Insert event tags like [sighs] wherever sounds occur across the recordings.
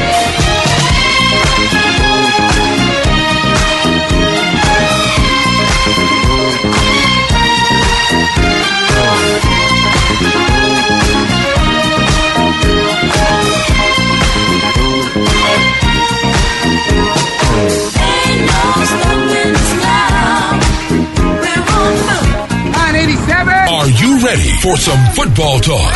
Música ready for some football talk?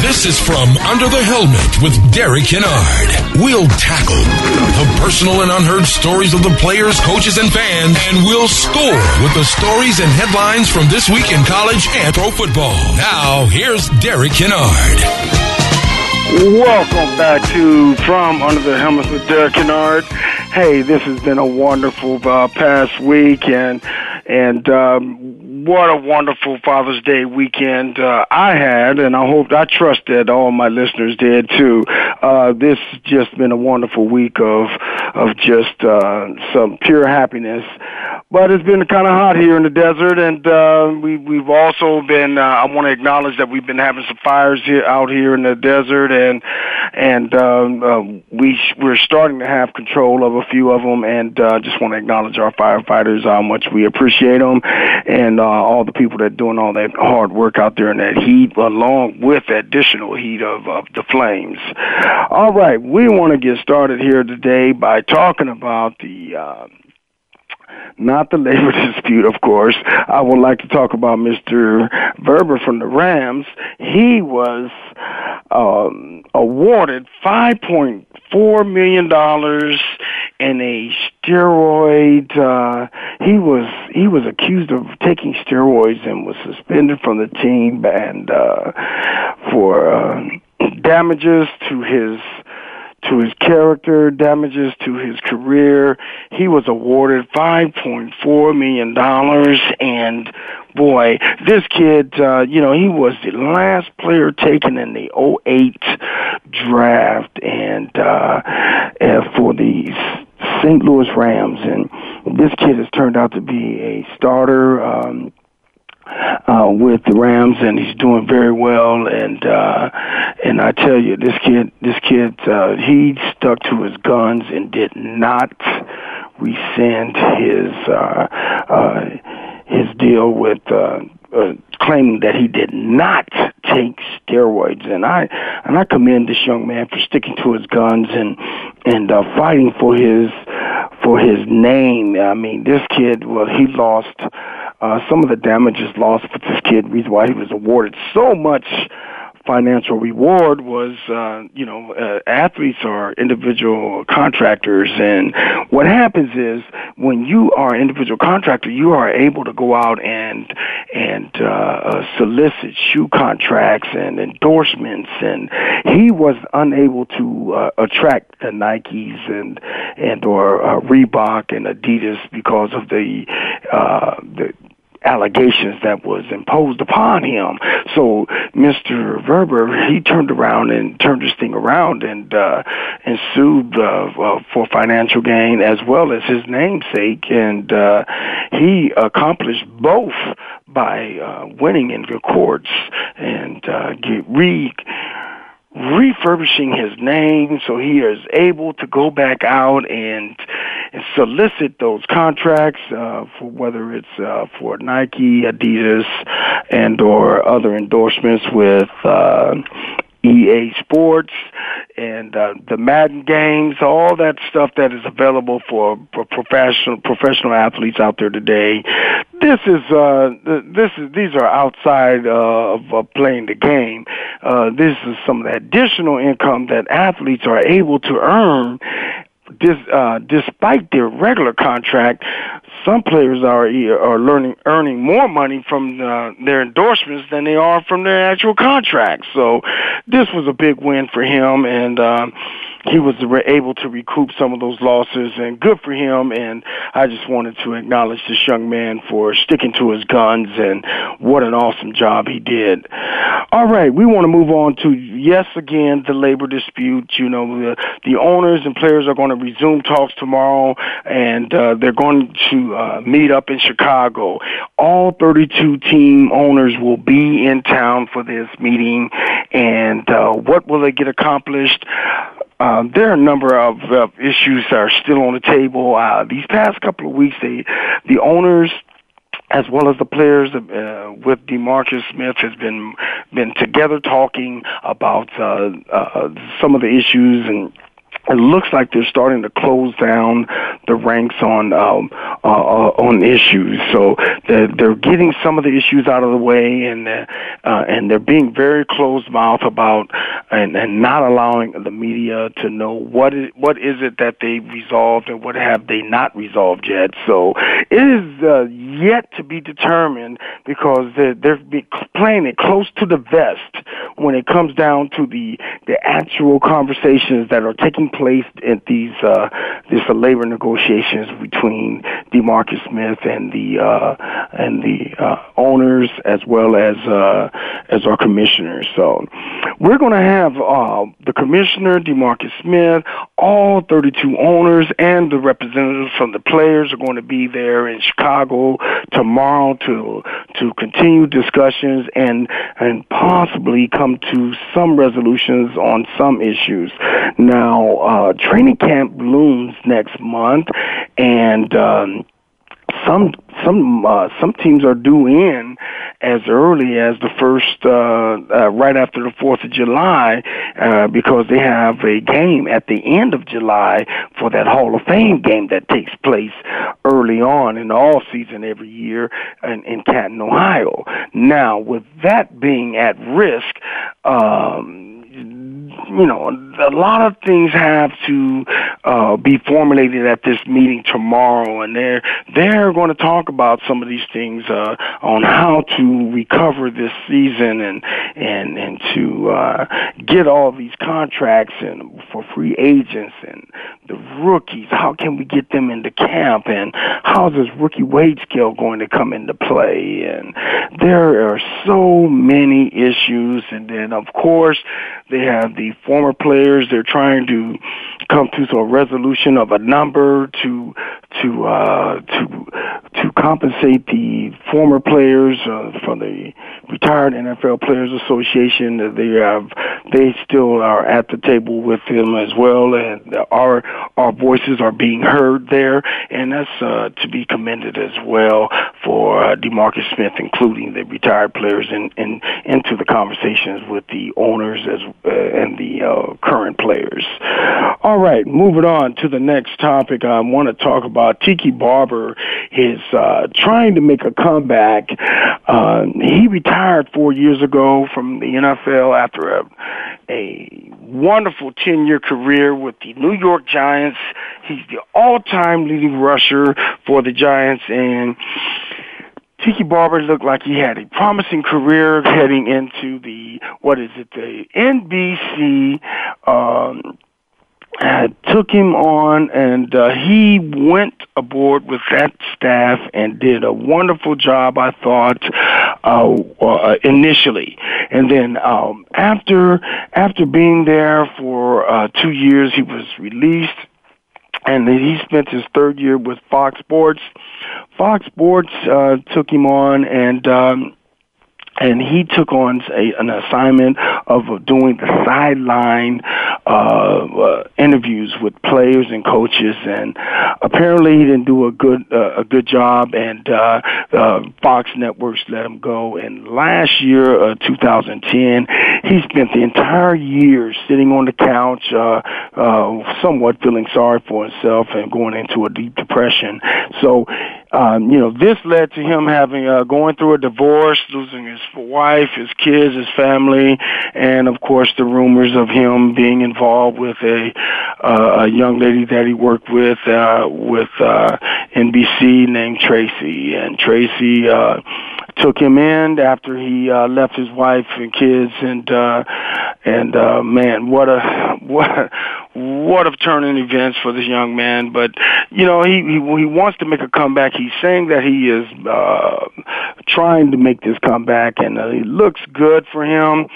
This is from Under the Helmet with Derek Kennard. We'll tackle the personal and unheard stories of the players, coaches, and fans, and we'll score with the stories and headlines from this week in college and pro football. Now, here's Derek Kennard. Welcome back to From Under the Helmet with Derek Kennard. Hey, this has been a wonderful uh, past week, and and um, what a wonderful Father's Day weekend uh, I had, and I hope I trust that all my listeners did too. Uh, this just been a wonderful week of of just uh, some pure happiness. But it's been kind of hot here in the desert, and uh, we we've also been. Uh, I want to acknowledge that we've been having some fires here out here in the desert, and and um, uh, we we're starting to have control of a few of them, and uh, just want to acknowledge our firefighters how much we appreciate them, and uh, all the people that are doing all that hard work out there in that heat, along with additional heat of, of the flames. All right, we want to get started here today by talking about the. Uh, not the labor [laughs] dispute, of course. I would like to talk about Mr. Vobora from the Rams. He was um, awarded five point four million dollars in a steroid. Uh, he was he was accused of taking steroids and was suspended from the team and uh, for uh, [clears throat] damages to his to his character, damages to his career. He was awarded $5.4 million and boy, this kid, uh, you know, he was the last player taken in the 08 draft and, uh, uh for the St. Louis Rams and this kid has turned out to be a starter, um, uh, with the Rams, and he's doing very well. And uh, and I tell you, this kid, this kid, uh, he stuck to his guns and did not rescind his uh, uh, his deal with. Uh, uh, claiming that he did not take steroids, and I and I commend this young man for sticking to his guns and and uh, fighting for his for his name. I mean, this kid, well, he lost uh, some of the damages lost for this kid, reason why he was awarded so much financial reward was, uh, you know, uh, athletes are individual contractors, and what happens is when you are an individual contractor, you are able to go out and and uh, uh, solicit shoe contracts and endorsements, and he was unable to uh, attract the Nikes and and or uh, Reebok and Adidas because of the uh, the allegations that was imposed upon him. So Mr. Vobora, he turned around and turned this thing around and uh, and sued uh, uh, for financial gain as well as his namesake, and uh, he accomplished both by uh, winning in the courts and uh, get re refurbishing his name so he is able to go back out and, and solicit those contracts uh, for whether it's uh, for Nike, Adidas, and or other endorsements with uh, EA Sports and uh, the Madden games, all that stuff that is available for, for professional professional athletes out there today. This is uh, this is these are outside uh, of uh, playing the game. Uh, this is some of the additional income that athletes are able to earn uh, despite their regular contract, some players are are learning earning more money from uh, their endorsements than they are from their actual contracts. So this was a big win for him, and. Um, he was able to recoup some of those losses, and good for him. And I just wanted to acknowledge this young man for sticking to his guns, and what an awesome job he did. All right, we want to move on to yes again the labor dispute. You know, the, the owners and players are going to resume talks tomorrow, and uh, they're going to uh, meet up in Chicago. All 32 team owners will be in town for this meeting, and uh, what will they get accomplished? Uh, there are a number of uh, issues that are still on the table. Uh, these past couple of weeks, they, the owners as well as the players uh, with DeMaurice Smith has been been together talking about uh, uh, some of the issues and it looks like they're starting to close down the ranks on um, uh, uh, on issues. So they're, they're getting some of the issues out of the way, and uh, and they're being very closed mouth about and, and not allowing the media to know what is what is it that they've resolved and what have they not resolved yet. So it is uh, yet to be determined because they're, they're playing it close to the vest when it comes down to the the actual conversations that are taking place at these uh, uh, labor negotiations between DeMaurice Smith and the uh, and the uh, owners as well as uh, as our commissioners. So we're going to have uh, the commissioner DeMaurice Smith, all 32 owners, and the representatives from the players are going to be there in Chicago tomorrow to to continue discussions and and possibly come to some resolutions on some issues. Now uh, training camp looms next month, and um, some some uh, some teams are due in as early as the first uh, uh, right after the Fourth of July uh, because they have a game at the end of July for that Hall of Fame game that takes place early on in the all season every year in, in Canton, Ohio. Now, with that being at risk. Um, you know, a lot of things have to uh, be formulated at this meeting tomorrow, and they're they're going to talk about some of these things uh, on how to recover this season and and and to uh, get all these contracts and for free agents and the rookies. How can we get them into camp, and how is this rookie wage scale going to come into play? And there are so many issues, and then of course they have the former players. They're trying to come to a resolution of a number to to uh, to to compensate the former players uh, from the retired NFL Players Association. They have they still are at the table with them as well, and our our voices are being heard there, and that's uh, to be commended as well for uh, DeMaurice Smith, including the retired players in, in into the conversations with the owners as uh, and the uh, current players. All right, moving on to the next topic, I want to talk about Tiki Barber is uh, trying to make a comeback. Uh, he retired four years ago from the NFL after a, a wonderful 10-year career with the New York Giants. He's the all-time leading rusher for the Giants, and Tiki Barber looked like he had a promising career heading into the what is it the NBC um, uh, took him on, and uh, he went aboard with that staff and did a wonderful job, I thought, uh, uh, initially. And then um, after after being there for uh, two years, he was released, and he spent his third year with Fox Sports. Fox Sports uh, took him on, and um, and he took on a, an assignment of doing the sideline uh, uh, interviews with players and coaches, and apparently he didn't do a good uh, a good job, and uh, uh, Fox Networks let him go. And last year, uh, 2010, he spent the entire year sitting on the couch, uh, uh, somewhat feeling sorry for himself and going into a deep depression. So um, you know, this led to him having uh, going through a divorce, losing his wife, his kids, his family, and of course the rumors of him being involved with a uh, a young lady that he worked with uh, with uh, NBC named Tracy, and Tracy. Uh, took him in after he uh, left his wife and kids and uh and uh man what a [laughs] what what a turning events for this young man. But you know he he, he wants to make a comeback. He's saying that he is uh trying to make this comeback and uh, it looks good for him.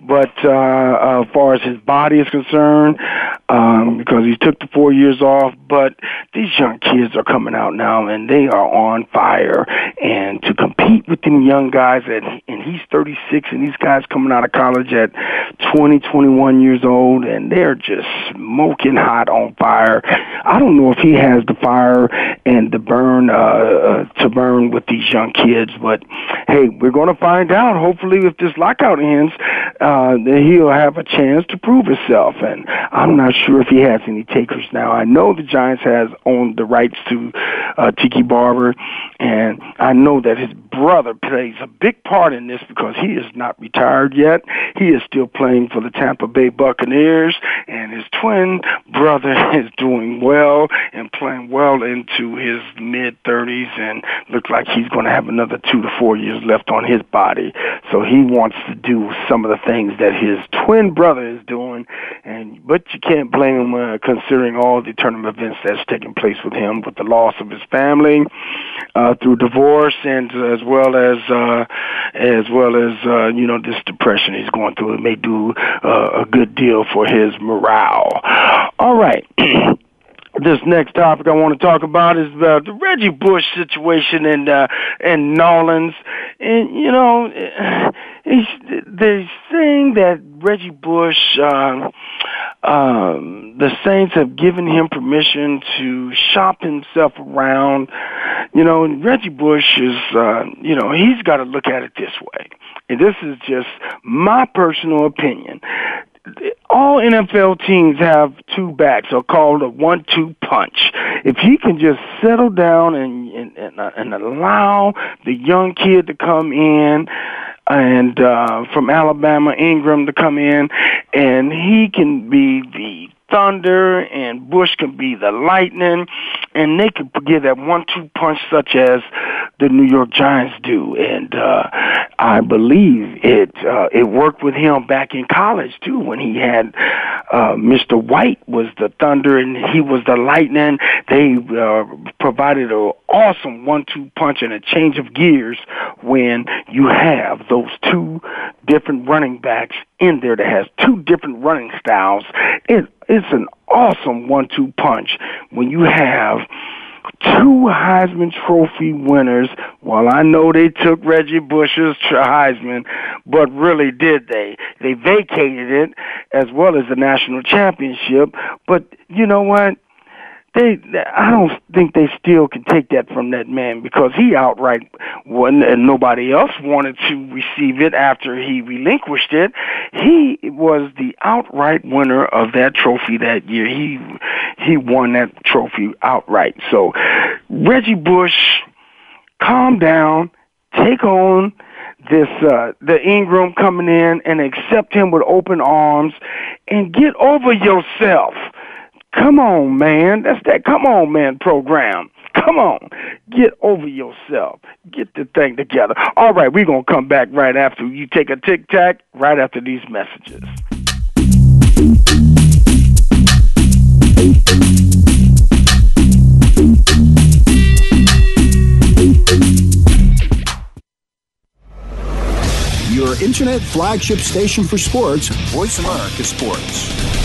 But uh, uh as far as his body is concerned um because he took the 4 years off but these young kids are coming out now and they are on fire. And to compete with them young guys at and he's 36 and these guys coming out of college at 20 21 years old and they're just smoking hot on fire. I don't know if he has the fire and the burn uh, uh to burn with these young kids but hey we're going to find out. Hopefully if this lockout ends uh then he'll have a chance to prove himself. And i'm not sure if he has any takers now. I know the giants has owned the rights to uh tiki barber and i know that his brother plays a big part in this because he is not retired yet. He is still playing for the Tampa Bay Buccaneers, and his twin brother [laughs] is doing well and playing well into his mid 30s, and looks like he's going to have another two to four years left on his body. So he wants to do some of the things that his twin brother is doing, and but you can't blame him uh, considering all the tournament events that's taking place with him, with the loss of his family uh, through divorce, and as well as uh, as well as uh, you know this depression he's going through. It may do uh, a good deal for his morale. All right. [clears throat] this next topic I want to talk about is uh, the Reggie Bush situation in uh, in Nolans, and you know, [sighs] they're saying that Reggie Bush, uh, um, the Saints have given him permission to shop himself around. You know, and Reggie Bush is, uh, you know, he's got to look at it this way, and this is just my personal opinion all NFL teams have two backs, or called a one-two punch. If he can just settle down and and, and, uh, and allow the young kid to come in, and uh, from Alabama, Ingram to come in, and he can be the thunder and Bush can be the lightning and they can give that one two punch such as the New York Giants do and uh I believe it uh it worked with him back in college too when he had uh Mr. White was the thunder and he was the lightning they uh provided a awesome one two punch and a change of gears when you have those two different running backs in there that has two different running styles. It, it's an awesome one-two punch when you have two Heisman Trophy winners. Well, I know they took Reggie Bush's Heisman, but really did they? They vacated it as well as the national championship. But you know what? They I don't think they still can take that from that man because he outright won and nobody else wanted to receive it after he relinquished it. He was the outright winner of that trophy that year. He he won that trophy outright. So Reggie Bush, calm down, take on this uh the Ingram coming in and accept him with open arms and get over yourself Come on, man. That's that come on, man program. Come on. Get over yourself. Get the thing together. All right, we're going to come back right after you take a tic tac, right after these messages. Your internet flagship station for sports, Voice America Sports.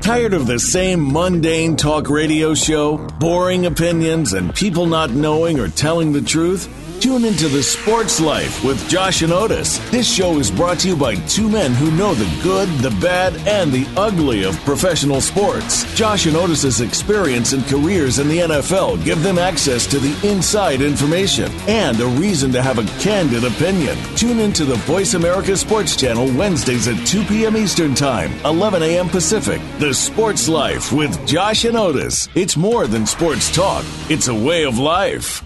Tired of the same mundane talk radio show, boring opinions, and people not knowing or telling the truth? Tune into The Sports Life with Josh and Otis. This show is brought to you by two men who know the good, the bad, and the ugly of professional sports. Josh and Otis's experience and careers in the NFL give them access to the inside information and a reason to have a candid opinion. Tune into the Voice America Sports Channel Wednesdays at 2 p.m. Eastern Time, 11 a.m. Pacific. The Sports Life with Josh and Otis. It's more than sports talk, it's a way of life.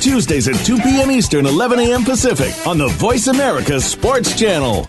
Tuesdays at 2 p.m. Eastern, 11 a.m. Pacific on the Voice America Sports Channel.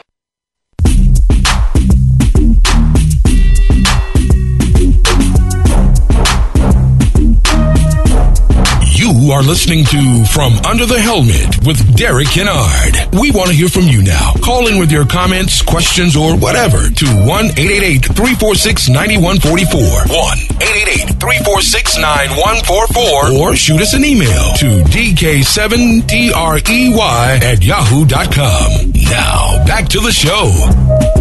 You are listening to From Under the Helmet with Derek Kennard. We want to hear from you now. Call in with your comments, questions, or whatever to 1 888 346 9144. 1 888 346 9144. Or shoot us an email to dk7trey at yahoo.com. Now, back to the show.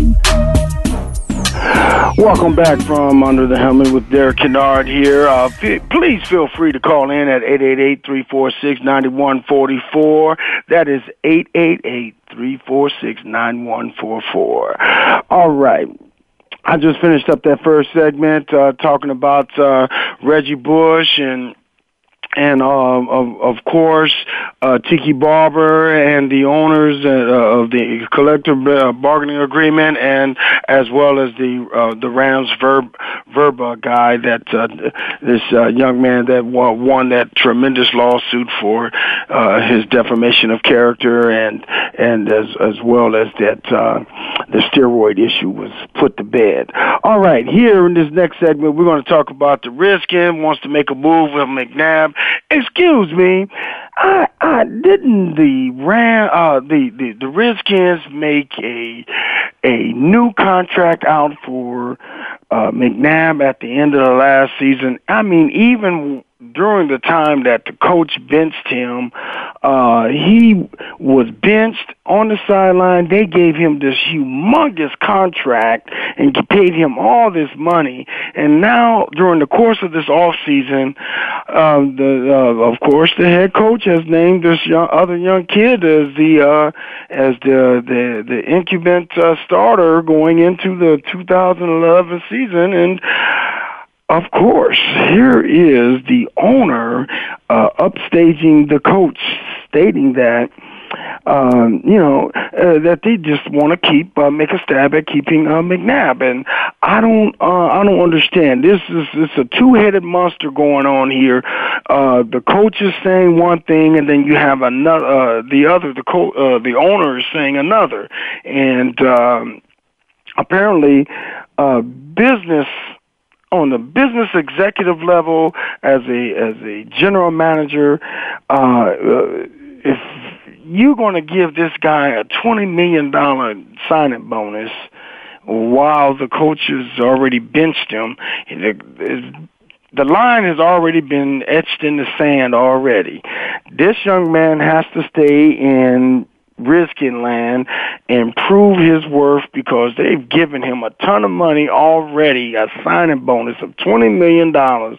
Welcome back from Under the Helmet with Derek Kennard here. Uh, f- please feel free to call in at 888-346-9144. That is 888-346-9144. All right. I just finished up that first segment uh, talking about uh, Reggie Bush and and um, of, of course uh, Tiki Barber and the owners uh, of the collective uh, bargaining agreement, and as well as the uh, the Rams Verb Vobora guy that uh, this uh, young man that won, that tremendous lawsuit for uh, his defamation of character, and and as as well as that uh, the steroid issue was put to bed. All right, here in this next segment, we're going to talk about the Redskin wants to make a move with McNabb excuse me, I, I didn't the Ram, uh, the, the, the Redskins make a, a new contract out for, uh, McNabb at the end of the last season. I mean, even during the time that the coach benched him, uh, he was benched on the sideline. They gave him this humongous contract and paid him all this money. And now, during the course of this off season, uh, the uh, of course the head coach has named this young, other young kid as the uh, as the the the incubant uh, starter going into the 2011 season and of course, here is the owner uh, upstaging the coach, stating that um, you know uh, that they just want to keep uh, make a stab at keeping uh, McNabb, and I don't uh, I don't understand. This is it's a two headed monster going on here. Uh, the coach is saying one thing, and then you have another uh, the other the co- uh, the owner is saying another, and um, apparently uh, business on the business executive level as a as a general manager uh, uh if you're going to give this guy a 20 million dollar signing bonus while the coach has already benched him the line has already been etched in the sand already. This young man has to stay in Redskin land and prove his worth because they've given him a ton of money already, a signing bonus of twenty million dollars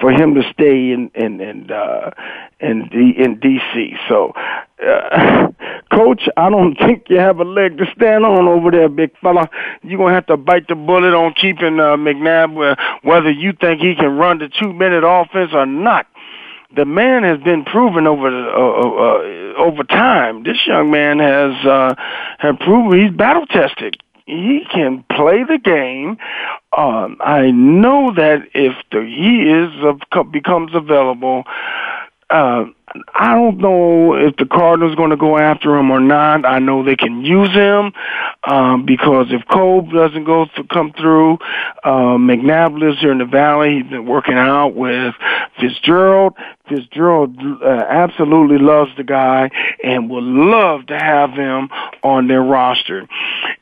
for him to stay in in in uh, in, D, in DC. So, uh, [laughs] coach, I don't [laughs] think you have a leg to stand on over there, big fella. You're gonna have to bite the bullet on keeping uh, McNabb, whether you think he can run the two minute offense or not. The man has been proven over uh, uh, uh, over time. This young man has uh, have proven he's battle tested. He can play the game. Um, I know that if the, he is becomes available, uh, I don't know if the Cardinals going to go after him or not. I know they can use him um, because if Kolb doesn't go to come through, uh, McNabb lives here in the Valley. He's been working out with Fitzgerald. Fitzgerald uh, absolutely loves the guy and would love to have him on their roster.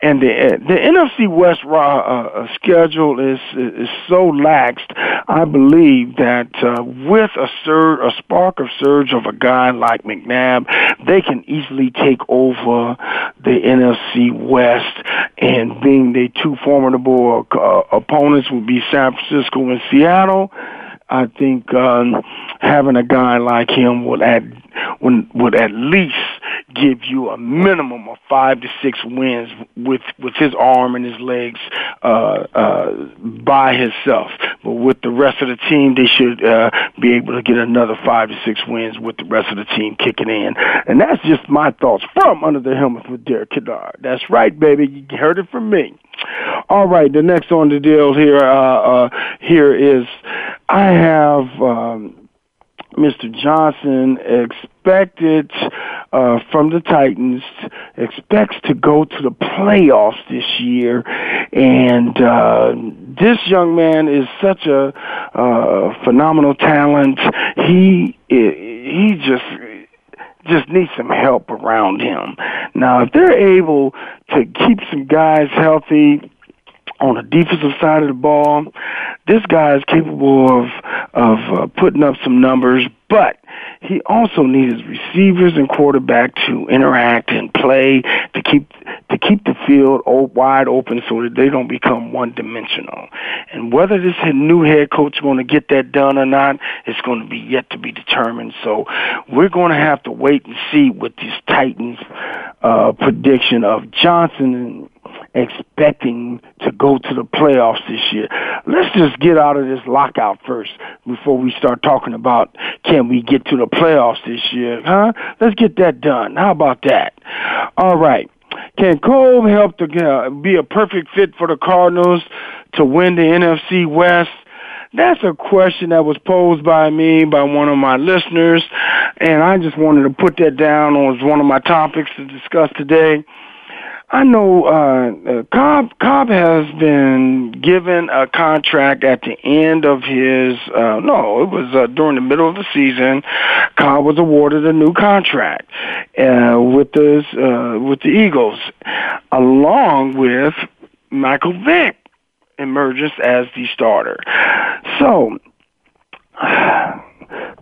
And the uh, the NFC West uh, uh, schedule is is so laxed. I believe that uh, with a surge, a spark of surge of a guy like McNabb, they can easily take over the NFC West. And being the two formidable uh, opponents would be San Francisco and Seattle. I think um, having a guy like him would add would, would at least give you a minimum of five to six wins with with his arm and his legs uh, uh, by himself. But with the rest of the team, they should uh, be able to get another five to six wins with the rest of the team kicking in. And that's just my thoughts from under the helmet with Derek Kennard. That's right, baby. You heard it from me. All right, the next on the deal here uh, uh, here is I have. Um, Mr. Johnson expected uh, from the Titans expects to go to the playoffs this year, and uh, this young man is such a uh, phenomenal talent. He he just just needs some help around him. Now, if they're able to keep some guys healthy on the defensive side of the ball, this guy is capable of of uh, putting up some numbers, but he also needs receivers and quarterback to interact and play to keep to keep the field wide open so that they don't become one dimensional. And whether this new head coach is going to get that done or not, it's going to be yet to be determined. So we're going to have to wait and see with this Titans uh, prediction of Johnson expecting to go to the playoffs this year. Let's just get out of this lockout first before we start talking about can we get to the playoffs this year, huh? Let's get that done. How about that? All right. Can Kolb help to uh, be a perfect fit for the Cardinals to win the NFC West? That's a question that was posed by me by one of my listeners, and I just wanted to put that down as one of my topics to discuss today. I know uh, uh, Kolb Kolb has been given a contract at the end of his. Uh, no, it was uh, during the middle of the season. Kolb was awarded a new contract uh, with the uh, with the Eagles, along with Michael Vick emerges as the starter. So.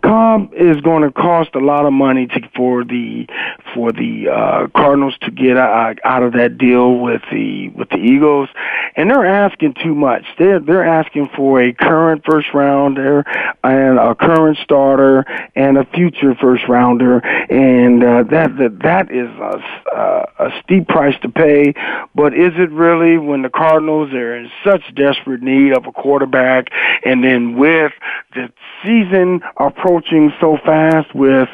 Kolb is going to cost a lot of money to, for the for the uh, Cardinals to get out, out of that deal with the with the Eagles, and they're asking too much. They're they're asking for a current first rounder and a current starter and a future first rounder, and uh, that that that is a, uh, a steep price to pay. But is it really when the Cardinals are in such desperate need of a quarterback, and then with the season approaching so fast with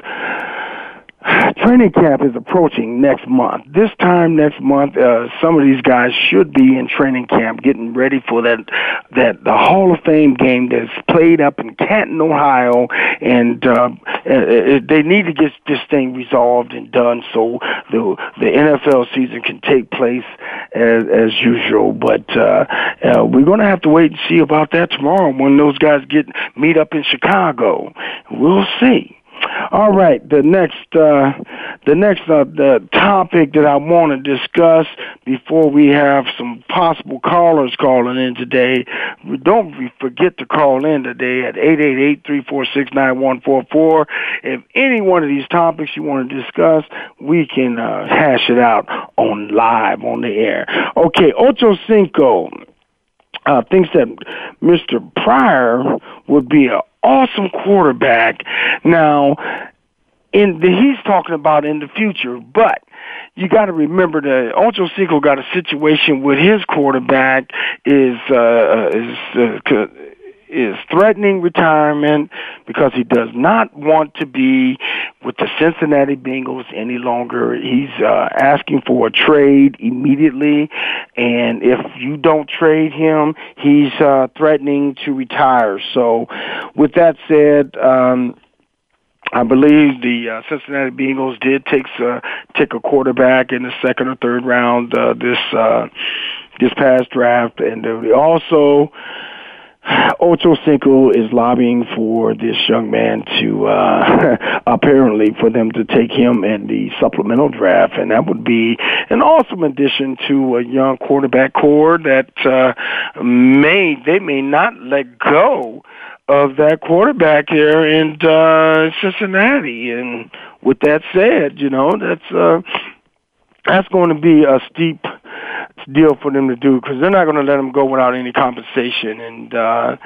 [sighs] training camp is approaching next month. This time next month, uh, some of these guys should be in training camp, getting ready for that that the Hall of Fame game that's played up in Canton, Ohio, and uh, uh, uh they need to get this thing resolved and done so the the NFL season can take place as as usual. But uh, uh, we're going to have to wait and see about that tomorrow when those guys get meet up in Chicago. We'll see. All right, the next uh, the next uh, the topic that I want to discuss before we have some possible callers calling in today. Don't forget to call in today at eight eight eight three four six nine one four four. If any one of these topics you want to discuss, we can uh, hash it out on live on the air. Okay, Ocho Cinco uh, thinks that Mr. Pryor would be an awesome quarterback. Now, in the, he's talking about in the future, but you got to remember that Ocho Cinco got a situation with his quarterback is uh, is uh, is threatening retirement because he does not want to be with the Cincinnati Bengals any longer. He's uh, asking for a trade immediately, and if you don't trade him, he's uh, threatening to retire. So, with that said, um, I believe the uh, Cincinnati Bengals did take uh, take a quarterback in the second or third round uh, this uh, this past draft, and they also Ocho Cinco is lobbying for this young man to uh, [laughs] apparently for them to take him in the supplemental draft, and that would be an awesome addition to a young quarterback core that uh, may they may not let go of that quarterback there in uh, Cincinnati. And with that said, you know that's uh, that's going to be a steep deal for them to do because they're not going to let them go without any compensation. And uh,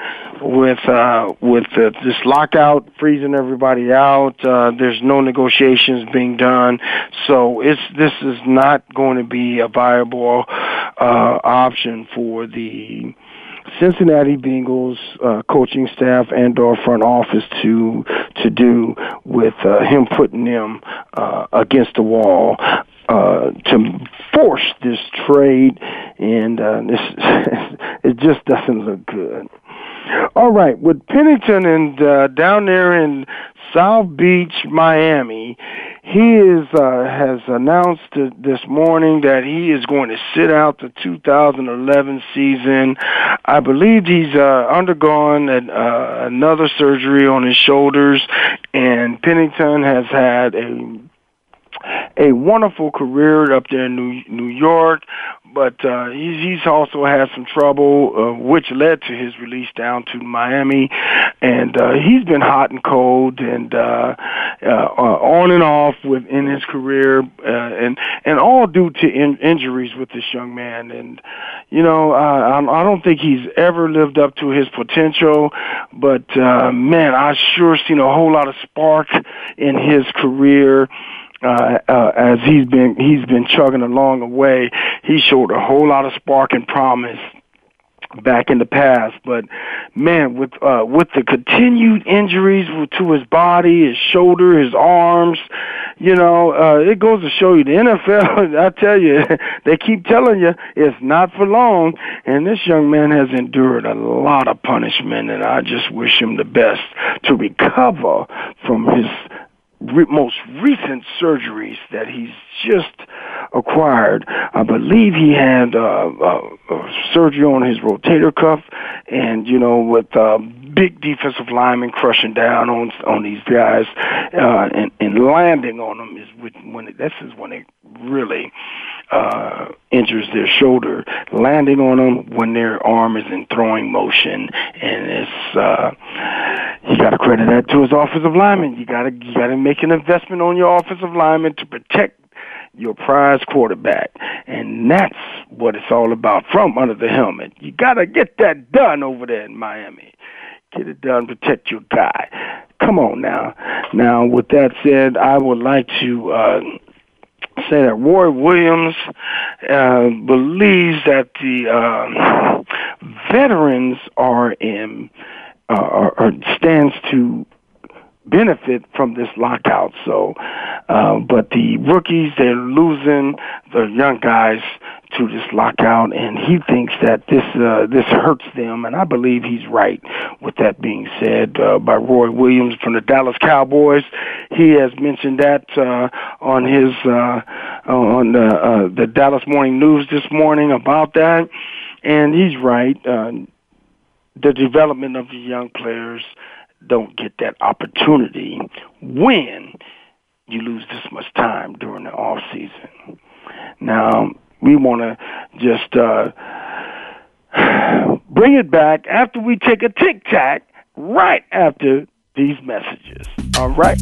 with uh, with uh, this lockout freezing everybody out, uh, there's no negotiations being done. So it's this is not going to be a viable uh, option for the Cincinnati Bengals uh, coaching staff and or front office to to do with uh, him putting them uh, against the wall uh, to force this trade, and uh, this [laughs] it just doesn't look good. All right, with Pennington and uh, down there in South Beach, Miami, he is uh, has announced this morning that he is going to sit out the 2011 season. I believe he's uh, undergone an, uh, another surgery on his shoulders, and Pennington has had a a wonderful career up there in New New York, but uh, he's he's also had some trouble, uh, which led to his release down to Miami, and uh, he's been hot and cold and uh, uh, on and off within his career, uh, and and all due to in- injuries with this young man. And you know, uh, I, I don't think he's ever lived up to his potential, but uh, man, I sure seen a whole lot of spark in his career uh, uh, as he's been he's been chugging along the way, he showed a whole lot of spark and promise back in the past. But man, with uh, with the continued injuries to his body, his shoulder, his arms, you know, uh, it goes to show you the NFL. [laughs] I tell you, [laughs] they keep telling you it's not for long. And this young man has endured a lot of punishment, and I just wish him the best to recover from his re- most recent surgeries that he's just acquired. I believe he had uh, uh, uh, surgery on his rotator cuff, and you know, with uh, big defensive linemen crushing down on on these guys uh, and, and landing on them is when it, this is when it really uh, injures their shoulder, landing on them when their arm is in throwing motion, and it's uh, you got to credit that to his offensive lineman. You got to you got to make an investment on your offensive lineman to protect your prize quarterback. And that's what it's all about from under the helmet. You got to get that done over there in Miami. Get it done, protect your guy. Come on now. Now, with that said, I would like to uh, say that Roy Williams uh, believes that the uh, veterans are in uh, are, stands to benefit from this lockout. So, uh, but the rookies, they're losing the young guys to this lockout, and he thinks that this uh, this hurts them, and I believe he's right. With that being said, uh, by Roy Williams from the Dallas Cowboys, he has mentioned that uh, on his uh, on the, uh, the Dallas Morning News this morning about that, and he's right. Uh, the development of the young players don't get that opportunity when you lose this much time during the off season. Now we want to just uh, [sighs] bring it back after we take a tic tac right after these messages. All right.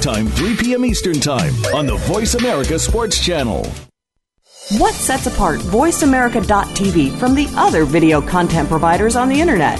Time, 3 p.m. Eastern Time on the Voice America Sports Channel. What sets apart VoiceAmerica.tv from the other video content providers on the Internet?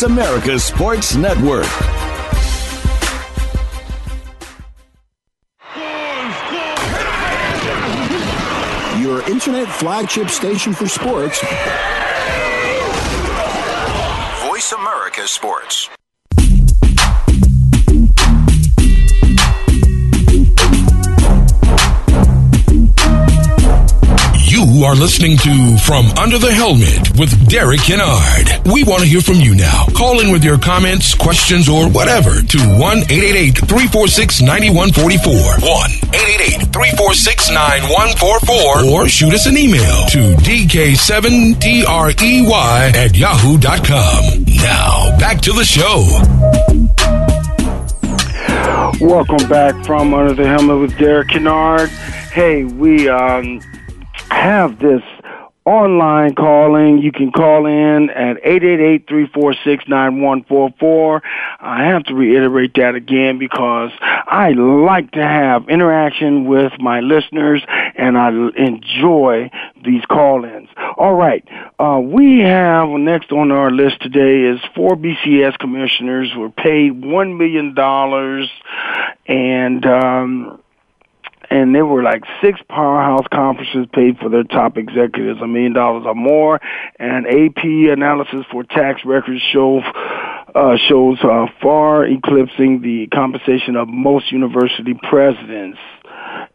America Sports Network. Your internet flagship station for sports. Voice America Sports. You are listening to From Under the Helmet with Derek Kennard. We want to hear from you now. Call in with your comments, questions, or whatever to 1-888-346-9144. 1-888-346-9144. Or shoot us an email to dk7drey at yahoo.com. Now, back to the show. Welcome back from Under the Helmet with Derek Kennard. Hey, we um, have this online calling. You can call in at 888-346-9144. I have to reiterate that again because I like to have interaction with my listeners and I enjoy these call-ins. All right. Uh, we have next on our list today is four BCS commissioners were paid $1 million and, um, and there were like six powerhouse conferences paid for their top executives a million dollars or more, and AP analysis for tax records show uh, shows uh, far eclipsing the compensation of most university presidents.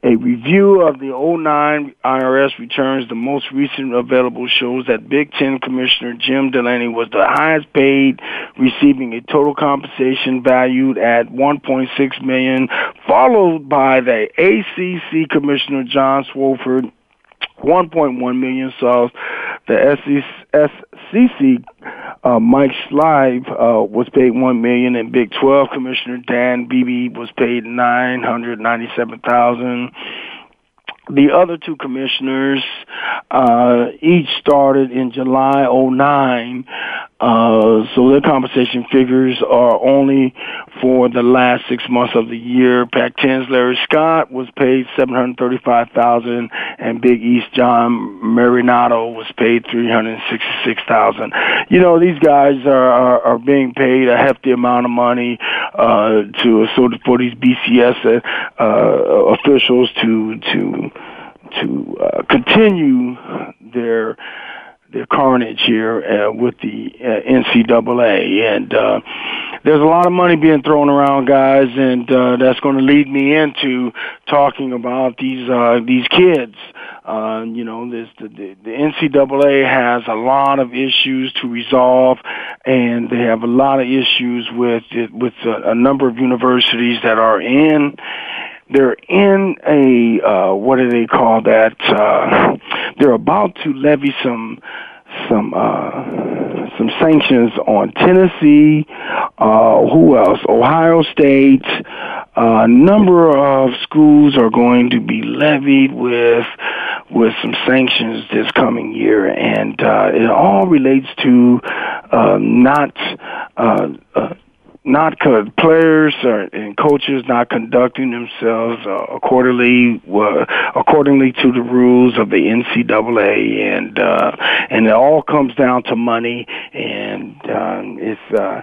A review of the 09 IRS returns, the most recent available, shows that Big Ten Commissioner Jim Delany was the highest paid, receiving a total compensation valued at 1.6 million, followed by the ACC Commissioner John Swofford 1.1 million subs. The SEC uh, Mike Slive uh, was paid one million, and Big 12 Commissioner Dan Beebe was paid nine hundred ninety-seven thousand. The other two commissioners uh, each started in July 09, uh, so their compensation figures are only for the last six months of the year. Pac-10's Larry Scott was paid 735000 and Big East John Marinatto was paid 366000 You know, these guys are, are, are being paid a hefty amount of money uh, to of for these BCS uh, officials to to to uh, continue their their carnage here uh, with the uh, NCAA, and uh, there's a lot of money being thrown around, guys, and uh, that's going to lead me into talking about these uh, these kids. Uh, you know, this, the, the, the NCAA has a lot of issues to resolve, and they have a lot of issues with it, with a, a number of universities that are in they're in a uh, what do they call that? Uh, they're about to levy some some uh, some sanctions on Tennessee. Uh, who else? Ohio State. A number of schools are going to be levied with with some sanctions this coming year, and uh, it all relates to uh, not. Uh, uh, not co- players or, and coaches not conducting themselves uh, accordingly uh, accordingly to the rules of the NCAA, and uh, and it all comes down to money, and um, it's uh,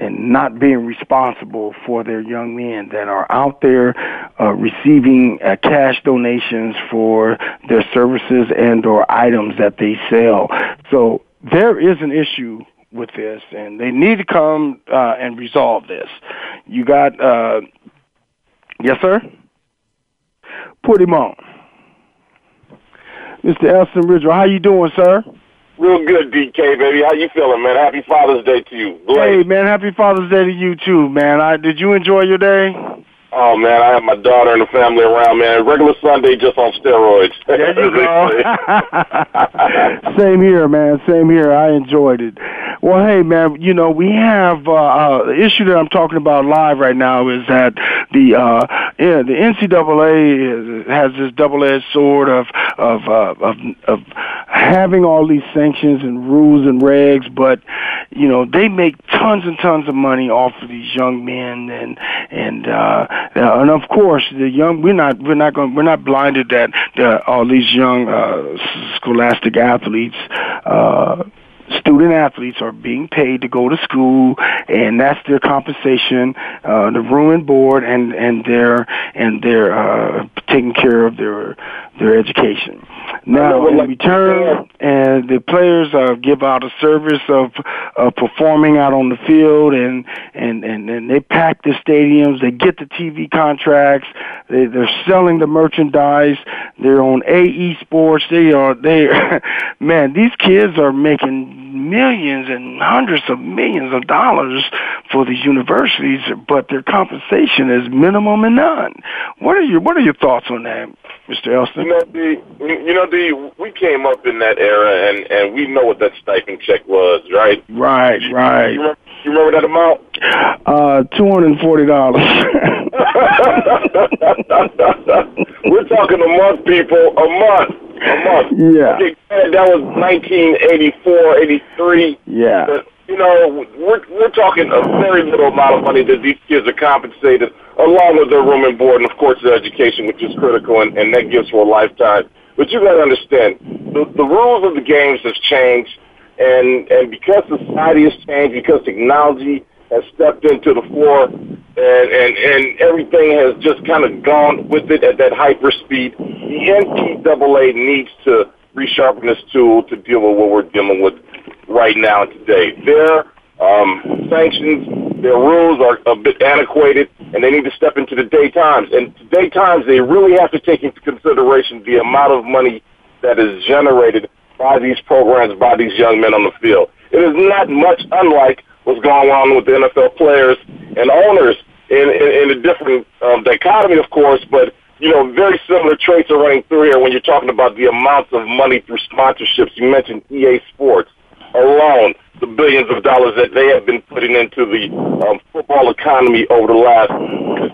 and not being responsible for their young men that are out there uh, receiving uh, cash donations for their services and or items that they sell. So there is an issue with this, and they need to come uh, and resolve this. You got, uh, yes, sir. Put him on, Mr. Elston Ridgle. How you doing, sir? Real good, DK, baby. How you feeling, man? Happy Father's Day to you. Hey, man. Happy Father's Day to you too, man. I did you enjoy your day? Oh man, I have my daughter and the family around, man. Regular Sunday, just on steroids. There you go. [laughs] Same here, man. Same here. I enjoyed it. Well, hey, man. You know, we have uh, uh, the issue that I'm talking about live right now is that the uh, yeah, the NCAA is, has this double-edged sword of of, uh, of of having all these sanctions and rules and regs, but you know they make tons and tons of money off of these young men and and uh, uh, and of course, the young we're not we're not going we're not blinded that uh, all these young uh, scholastic athletes. Uh, student athletes are being paid to go to school and that's their compensation uh the room and board and and their and their uh taking care of their their education. Now in return and the players uh give out a service of uh performing out on the field and and and, and they pack the stadiums they get the tv contracts they they're selling the merchandise they're on EA Sports they are they [laughs] man these kids are making millions and hundreds of millions of dollars for these universities, but their compensation is minimum and none. What are your What are your thoughts on that, Mr. Elston? You know, the you know the we came up in that era, and and we know what that stipend check was, right? Right, right. You remember, you remember that amount? Uh, two hundred and forty dollars. [laughs] We're talking a month, people. A month. A month. Yeah. Okay, that was 1984, 83. Yeah. But, you know, we're we're talking a very little amount of money that these kids are compensated, along with their room and board, and of course their education, which is critical, and, and that gives for a lifetime. But you got to understand, the, the rules of the games have changed, and and because society has changed, because technology has stepped into the floor, and and and everything has just kind of gone with it at that hyper speed. The NCAA needs to resharpen this tool to deal with what we're dealing with right now and today. Their um, sanctions, their rules are a bit antiquated, and they need to step into the day times. And today times, they really have to take into consideration the amount of money that is generated by these programs, by these young men on the field. It is not much unlike what's going on with the NFL players and owners in, in, in a different um, dichotomy, of course, but you know, very similar traits are running through here when you're talking about the amounts of money through sponsorships. You mentioned EA Sports alone, the billions of dollars that they have been putting into the um, football economy over the last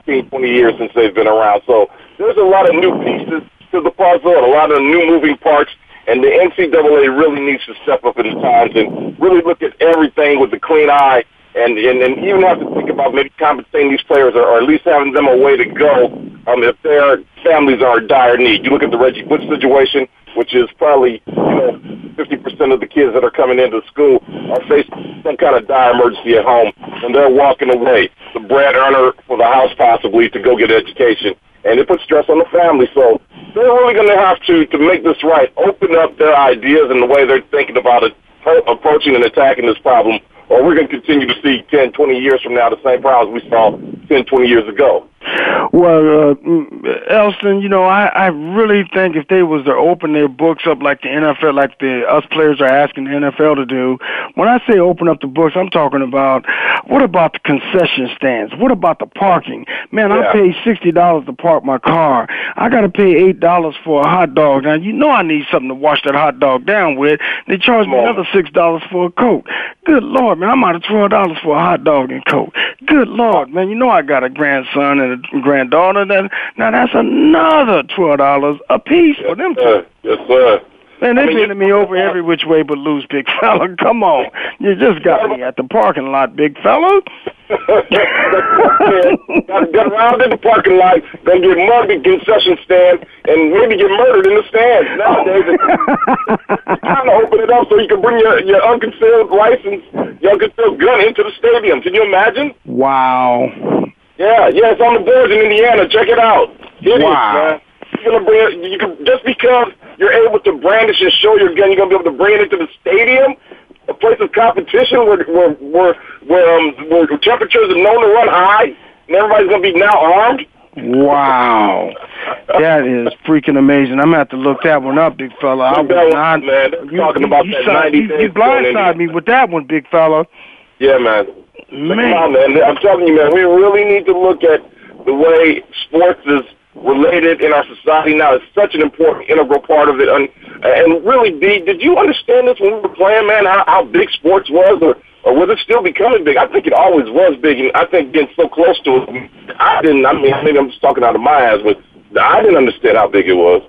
15, 20 years since they've been around. So there's a lot of new pieces to the puzzle and a lot of new moving parts. And the NCAA really needs to step up the times and really look at everything with a clean eye and, and, and even have to think about maybe compensating these players or, or at least having them a way to go um, if their families are in dire need. You look at the Reggie Bush situation, which is probably, you know, 50% of the kids that are coming into school are facing some kind of dire emergency at home, and they're walking away, the bread earner for the house possibly, to go get education. And it puts stress on the family. So they're really going to have to, to make this right, open up their ideas and the way they're thinking about it, approaching and attacking this problem or we're going to continue to see 10, 20 years from now the same problems we saw 10, 20 years ago. Well, uh, Elston, you know, I, I really think if they was to open their books up like the NFL, like the us players are asking the NFL to do, when I say open up the books, I'm talking about what about the concession stands? What about the parking? Man, Yeah. I pay sixty dollars to park my car. I got to pay eight dollars for a hot dog. Now you know I need something to wash that hot dog down with. They charge me another six dollars for a coke. Good lord, man, I'm out of twelve dollars for a hot dog and coke. Good lord, man, you know I got a grandson and a granddaughter. Then now that's another twelve dollars a piece for them. Two. Yes, sir. Man, they bending me over every which way but loose, big [laughs] fella. Come on. You just got me at the parking lot, big fella. [laughs] Get around in the parking lot, gonna get mugged at concession stand, and maybe get murdered in the stands. Nowadays, [laughs] it's trying to open it up so you can bring your, your unconcealed license, your unconcealed gun into the stadium. Can you imagine? Wow. Yeah, yeah, it's on the boards in Indiana. Check it out. It Wow. is. You're gonna bring it, you can just because you're able to brandish and show your gun, you're gonna be able to bring it into the stadium, a place of competition where where where where, um, where temperatures are known to run high, and everybody's gonna be now armed. Wow. That is freaking amazing. I'm gonna have to look that one up, big fella. I was not man. You, talking you- about you that saw- 90 you, you blindsided me with that one, big fella. Yeah, man. Man. it out, man. I'm telling you, man. We really need to look at the way sports is related in our society now. It's such an important, integral part of it. And, and really, D, did you understand this when we were playing, man? How, how big sports was, or or was it still becoming big? I think it always was big, and I think getting so close to it, I didn't. I mean, maybe I'm just talking out of my ass, but I didn't understand how big it was.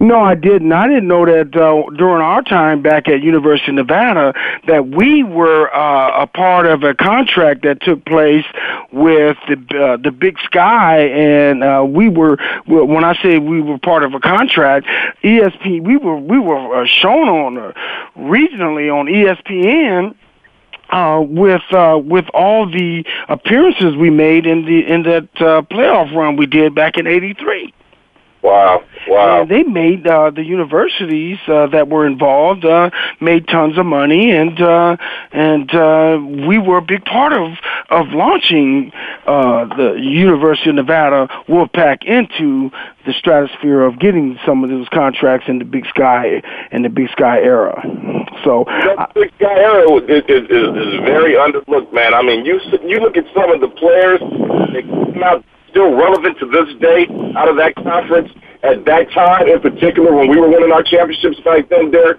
No, I didn't. I didn't know that uh, during our time back at University of Nevada that we were uh, a part of a contract that took place with the uh, the Big Sky, and uh, we were when I say we were part of a contract, ESP we were we were uh, shown on uh, regionally on ESPN uh, with uh, with all the appearances we made in the in that uh, playoff run we did back in '83. Wow, wow. And they made uh, the universities uh, that were involved uh, made tons of money, and uh, and uh, we were a big part of of launching uh, the University of Nevada Wolfpack into the stratosphere of getting some of those contracts in the Big Sky in the Big Sky era. So that Big Sky era is, is, is, very underlooked, man. I mean, you s- you look at some of the players that came out still relevant to this day out of that conference at that time, in particular when we were winning our championships back then, Derek.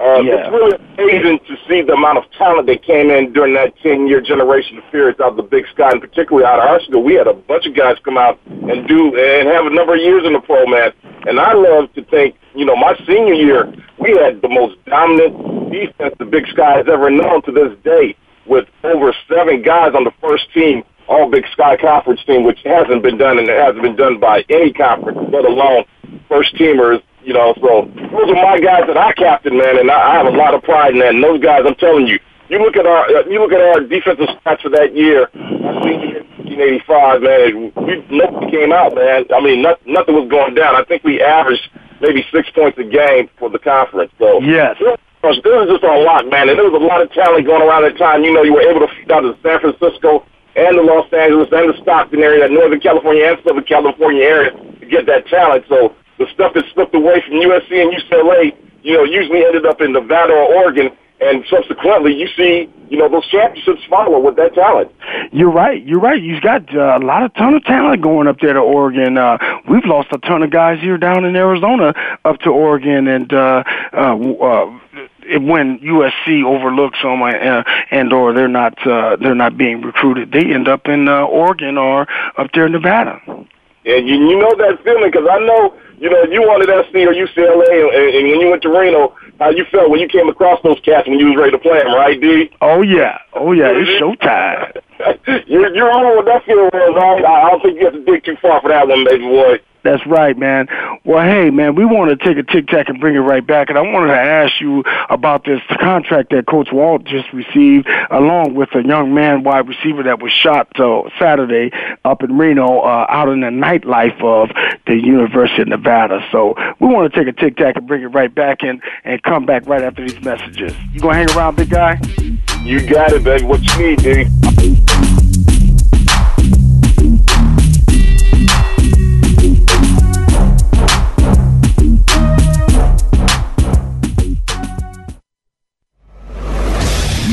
Uh, Yeah. It's really amazing to see the amount of talent that came in during that 10-year generation of periods out of the Big Sky, and particularly out of our school. We had a bunch of guys come out and do and have a number of years in the pro, man. And I love to think, you know, my senior year, we had the most dominant defense the Big Sky has ever known to this day, with over seven guys on the first team, all Big Sky Conference team, which hasn't been done and it hasn't been done by any conference, let alone first teamers. You know, so those are my guys that I captain, man, and I, I have a lot of pride in that. And those guys, I'm telling you, you look at our uh, you look at our defensive stats for that year, our senior 1985, man. We nothing came out, man. I mean, not, nothing was going down. I think we averaged maybe six points a game for the conference. So Yes. was, was just a lot, man. And there was a lot of talent going around at the time. You know, you were able to feed out to San Francisco and the Los Angeles and the Stockton area, that Northern California and Southern California area to get that talent. So the stuff that slipped away from USC and UCLA, you know, usually ended up in Nevada or Oregon. And subsequently, you see, you know, those championships follow with that talent. You're right. You're right. You've got uh, a lot of ton of talent going up there to Oregon. Uh, we've lost a ton of guys here down in Arizona up to Oregon, and uh, uh, uh, when USC overlooks them uh, and or they're not uh, they're not being recruited, they end up in uh, Oregon or up there in Nevada. And you, you know that feeling because I know, you know, you wanted SC or UCLA, and, and when you went to Reno, how you felt when you came across those cats when you was ready to play them, right, D? Oh yeah, oh yeah, it's showtime. [laughs] you're, you're on what that feeling was. I I don't think you have to dig too far for that one, baby boy. That's right, man. Well, hey, man, we want to take a tic tac and bring it right back. And I wanted to ask you about this contract that Coach Ault just received, along with a young man wide receiver that was shot uh, Saturday up in Reno, uh, out in the nightlife of the University of Nevada. So we want to take a tic tac and bring it right back and and come back right after these messages. You gonna hang around, big guy? You got it, baby. What you need, D?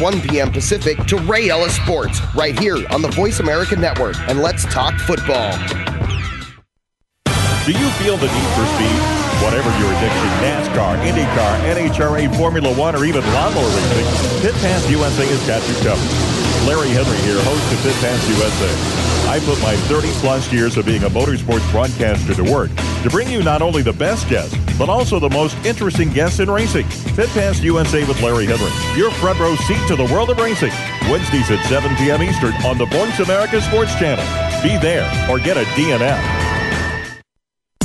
1 p.m. Pacific to Ray Ellis Sports right here on the Voice America Network. And let's talk football. Do you feel the need for speed? Whatever your addiction, NASCAR, IndyCar, NHRA, Formula One, or even lawnmower racing, Pit Pass USA has got you covered. Larry Henry here, host of Pit Pass USA. I put my 30 plus years of being a motorsports broadcaster to work to bring you not only the best guests, but also the most interesting guests in racing. Pit Pass USA with Larry Henry, your front row seat to the world of racing. Wednesdays at 7 p.m. Eastern on the Voice America Sports Channel. Be there or get a DNF.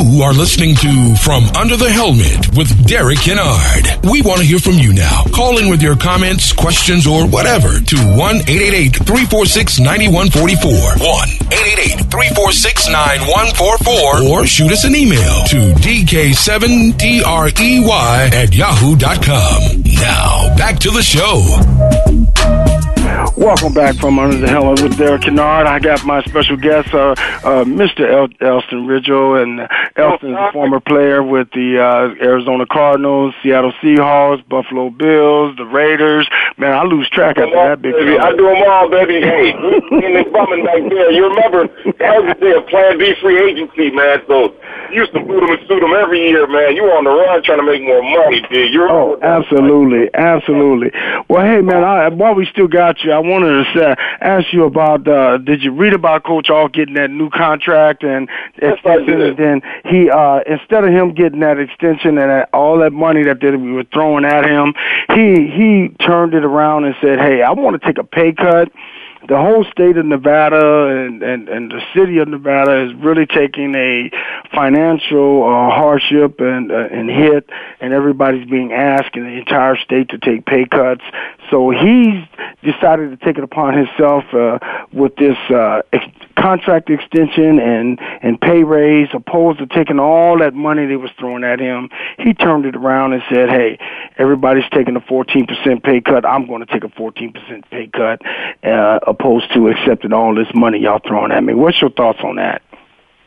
You are listening to From Under the Helmet with Derek Kennard. We want to hear from you now. Call in with your comments, questions, or whatever to 1 888 346 9144. 1 888 346 9144. Or shoot us an email to dk7drey at yahoo.com. Now, back to the show. Welcome back from Under the Helmet with Derek Kennard. I got my special guest, uh, uh, Mr. El- Elston Ridgle, and Elston's a former player with the uh, Arizona Cardinals, Seattle Seahawks, Buffalo Bills, the Raiders. Man, I lose track after that big. Baby, I do them all, baby. Hey, [laughs] in the bumming back there. You remember that was the day of Plan B free agency, man. So used to boot them and suit them every year, man. You were on the run trying to make more money, dude. You're Oh, absolutely, absolutely. Well, hey, man, I, while we still got you, I wanted to say, ask you about. Uh, did you read about Coach Ault getting that new contract and extension? And then he, uh, instead of him getting that extension and that, all that money that they were throwing at him, he he turned it around and said, "Hey, I want to take a pay cut." The whole state of Nevada and, and, and the city of Nevada is really taking a financial uh, hardship and uh, and hit, and everybody's being asked in the entire state to take pay cuts. So he's decided to take it upon himself uh, with this uh, ex- contract extension and and pay raise, opposed to taking all that money they was throwing at him. He turned it around and said, "Hey, everybody's taking a 14% pay cut. I'm going to take a 14% pay cut, uh, opposed to accepting all this money y'all throwing at me." What's your thoughts on that?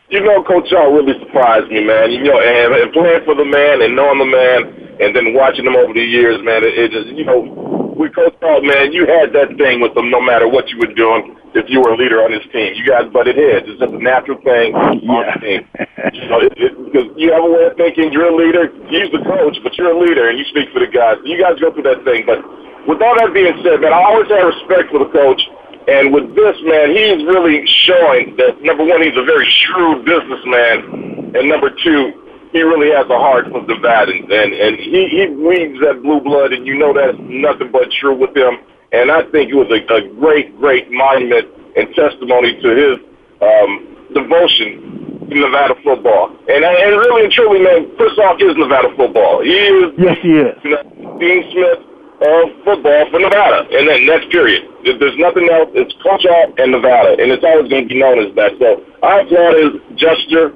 You know, Coach Ault really surprised me, man. You know, and, and playing for the man and knowing the man, and then watching him over the years, man. It, it just, you know, with Coach Shaw, man, you had that thing with him no matter what you were doing. If you were a leader on his team, you guys butted heads. It's just a natural thing on the team. You know, it, it, because you have a way of thinking you're a leader. He's the coach, but you're a leader, and you speak for the guys. You guys go through that thing. But with all that being said, man, I always have respect for the coach. And with this, man, he's really showing that number one, he's a very shrewd businessman, and number two, he really has a heart for Nevadans, and and he he breathes that blue blood, and you know that's nothing but true with him. And I think it was a, a great, great monument and testimony to his um, devotion to Nevada football. And and really and truly, man, Chris Ault is Nevada football. He is. Yes, he is. You know, Dean Smith of football for Nevada, and then next period. If there's nothing else, it's Coach Ault and Nevada, and it's always going to be known as that. So I applaud his gesture.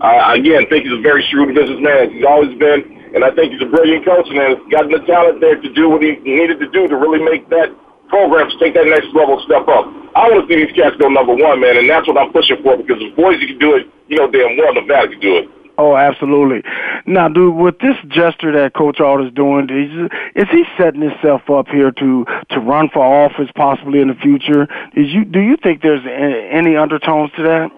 I again think he's a very shrewd businessman. He's always been, and I think he's a brilliant coach, and has gotten the talent there to do what he needed to do to really make that programs take that next level step up. I want to see these cats go number one, man, and that's what I'm pushing for because if Boise can do it, you know damn well Nevada can do it. Oh, absolutely. Now, dude, with this gesture that Coach Ault is doing, is, is he setting himself up here to to run for office possibly in the future? Is you do you think there's any undertones to that?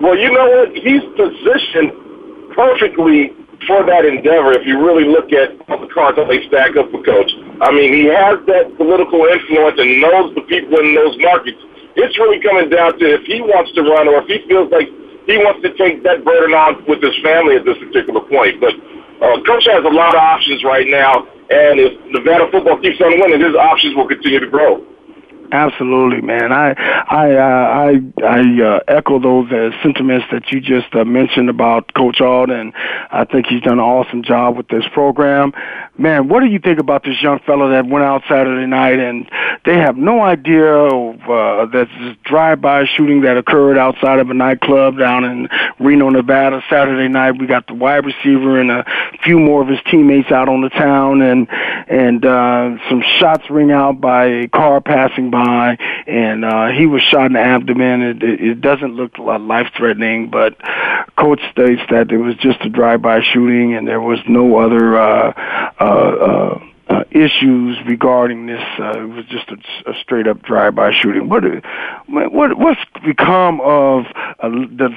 Well, you know what? He's positioned perfectly for that endeavor if you really look at all the cards that they stack up for Coach. I mean, he has that political influence and knows the people in those markets. It's really coming down to if he wants to run or if he feels like he wants to take that burden on with his family at this particular point. But uh, Coach has a lot of options right now, and if Nevada football keeps on winning, his options will continue to grow. Absolutely, man. I I uh, I I uh, echo those uh, sentiments that you just uh, mentioned about Coach Alden. I think he's done an awesome job with this program. Man, what do you think about this young fellow that went out Saturday night and they have no idea of uh, this drive-by shooting that occurred outside of a nightclub down in Reno, Nevada. Saturday night, we got the wide receiver and a few more of his teammates out on the town, and and uh, some shots ring out by a car passing by and uh, he was shot in the abdomen. It, it, it doesn't look life threatening, but coach states that it was just a drive-by shooting, and there was no other. Uh, uh, uh, uh, issues regarding this. Uh, it was just a, a straight up drive-by shooting. What, what, what's become of uh, the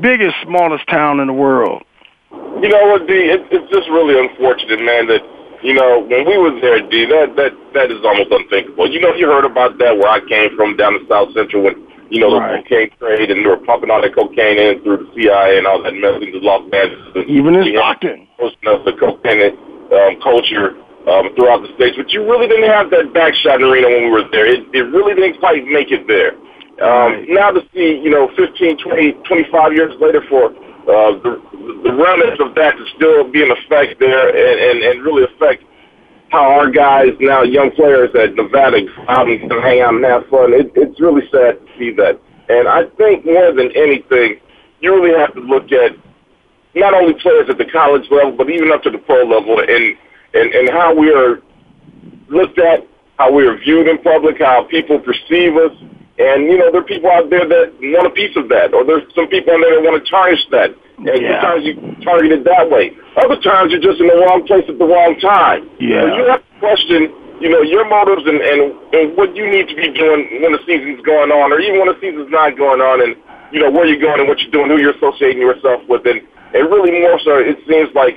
biggest, smallest town in the world? You know what, D? It, it's just really unfortunate, man, that you know, when we was there, D, that that that is almost unthinkable. You know, you heard about that where I came from down in South Central when you know right. the cocaine trade and they were pumping all that cocaine in through the CIA and all that mess into Los Angeles. Even in Stockton, of the cocaine um, culture um, throughout the states. But you really didn't have that back shot in Reno when we were there. It, it really didn't quite make it there. Um, right. Now to see, you know, 15, 20, 25 years later for uh, the, the remnants of that to still be in effect there and, and, and really affect how our guys now, young players at Nevada, out and hang out and have fun. It, it's really sad to see that. And I think more than anything, you really have to look at not only players at the college level, but even up to the pro level, and and and how we are looked at, how we are viewed in public, how people perceive us, and, you know, there are people out there that want a piece of that, or there's some people out there that want to tarnish that. And yeah. sometimes you target it that way. Other times you're just in the wrong place at the wrong time. Yeah. So you have to question, you know, your motives and, and, and what you need to be doing when the season's going on, or even when the season's not going on, and, you know, where you're going and what you're doing, who you're associating yourself with. And, and really more so, it seems like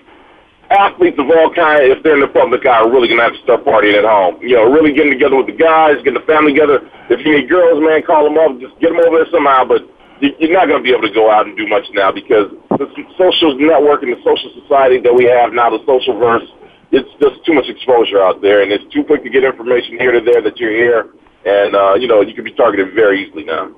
athletes of all kinds, if they're in the public eye, are really going to have to start partying at home. You know, really getting together with the guys, getting the family together. If you need girls, man, call them up. Just get them over there somehow. But you're not going to be able to go out and do much now because the social network and the social society that we have now, the social verse, it's just too much exposure out there, and it's too quick to get information here to there that you're here and uh, you know you can be targeted very easily now.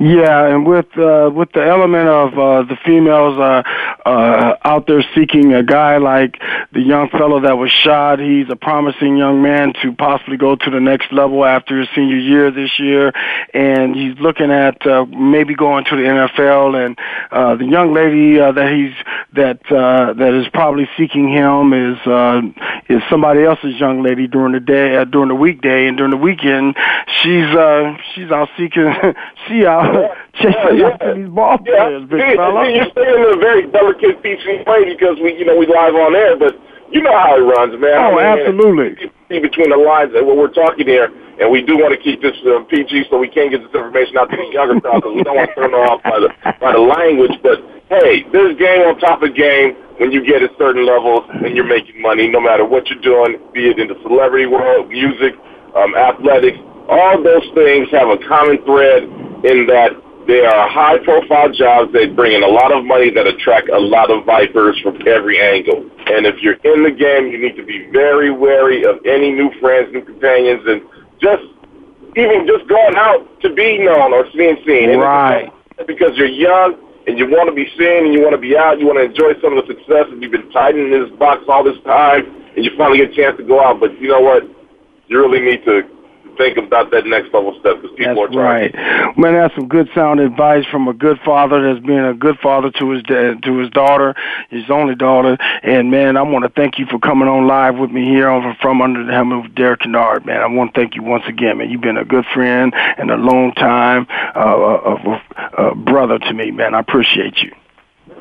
Yeah, and with uh, with the element of uh, the females uh, uh, out there seeking a guy like the young fellow that was shot, he's a promising young man to possibly go to the next level after his senior year this year, and he's looking at uh, maybe going to the NFL. And uh, the young lady uh, that he's that uh, that is probably seeking him is uh, is somebody else's young lady during the day uh, during the weekday, and during the weekend she's uh she's out seeking [laughs] she out chasing yeah, after these ball players, yeah. big fella. You're staying in a very delicate featuring way because we you know we live on air, but you know how it runs, man. Oh, I mean, absolutely. See between the lines that what we're talking here, and we do want to keep this uh, PG so we can get this information out to the younger crowd because we don't want to turn them off by the by the language. But hey, there's game on top of game when you get at certain levels and you're making money, no matter what you're doing, be it in the celebrity world, music, um, athletics all those things have a common thread in that they are high profile jobs that bring in a lot of money that attract a lot of vipers from every angle. And if you're in the game, you need to be very wary of any new friends, new companions, and just even just going out to be known or being seen. And right. Because you're young and you want to be seen and you want to be out, you want to enjoy some of the success, and you've been tied in this box all this time, and you finally get a chance to go out. But you know what? You really need to think about that next level step because people That's are trying. right. Man, that's some good sound advice from a good father that's been a good father to his da- to his daughter, his only daughter. And man, I want to thank you for coming on live with me here on from under the helmet with Derek Kennard. Man, I want to thank you once again, man. You've been a good friend and a long time uh, uh, uh, brother to me, man. I appreciate you.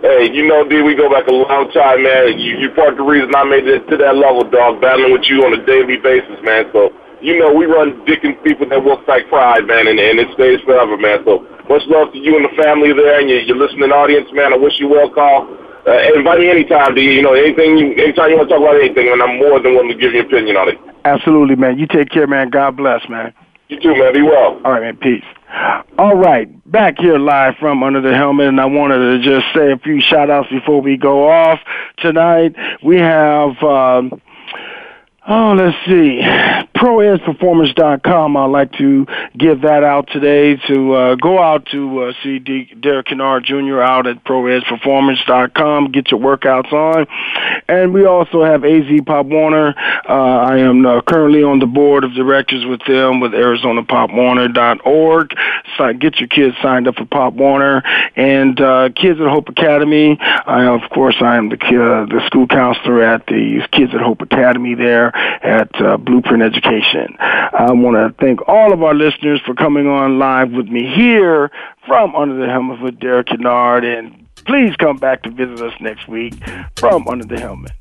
Hey, you know, D, we go back a long time, man. You, you're part of the reason I made it to that level, dog, battling with you on a daily basis, man. So, you know, we run Dick and people that work like pride, man, and, and it stays forever, man. So, much love to you and the family there and your, your listening audience, man. I wish you well, call. Uh, invite me anytime, D. You know, anything, you, anytime you want to talk about anything, and I'm more than willing to give you an opinion on it. Absolutely, man. You take care, man. God bless, man. You too, man. Be well. All right, man. Peace. All right, back here live from under the helmet, and I wanted to just say a few shout outs before we go off tonight. We have, um, oh, let's see, ProEdgePerformance.com. I'd like to give that out today to uh, go out to uh, see D- Derek Kennard Jr. out at ProEdgePerformance.com, get your workouts on. And we also have AZ Pop Warner. Uh, I am uh, currently on the board of directors with them with ArizonaPopWarner.org. So get your kids signed up for Pop Warner and uh, Kids at Hope Academy. I, of course, I am the uh, the school counselor at the Kids at Hope Academy there at uh, Blueprint Education. I want to thank all of our listeners for coming on live with me here from Under the Helmet with Derek Kennard, and please come back to visit us next week from Under the Helmet.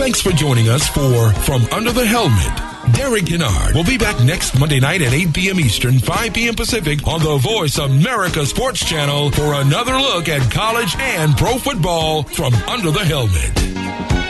Thanks for joining us for From Under the Helmet. Derek Kennard will be back next Monday night at 8 p.m. Eastern, 5 p.m. Pacific on the Voice America Sports Channel for another look at college and pro football from Under the Helmet.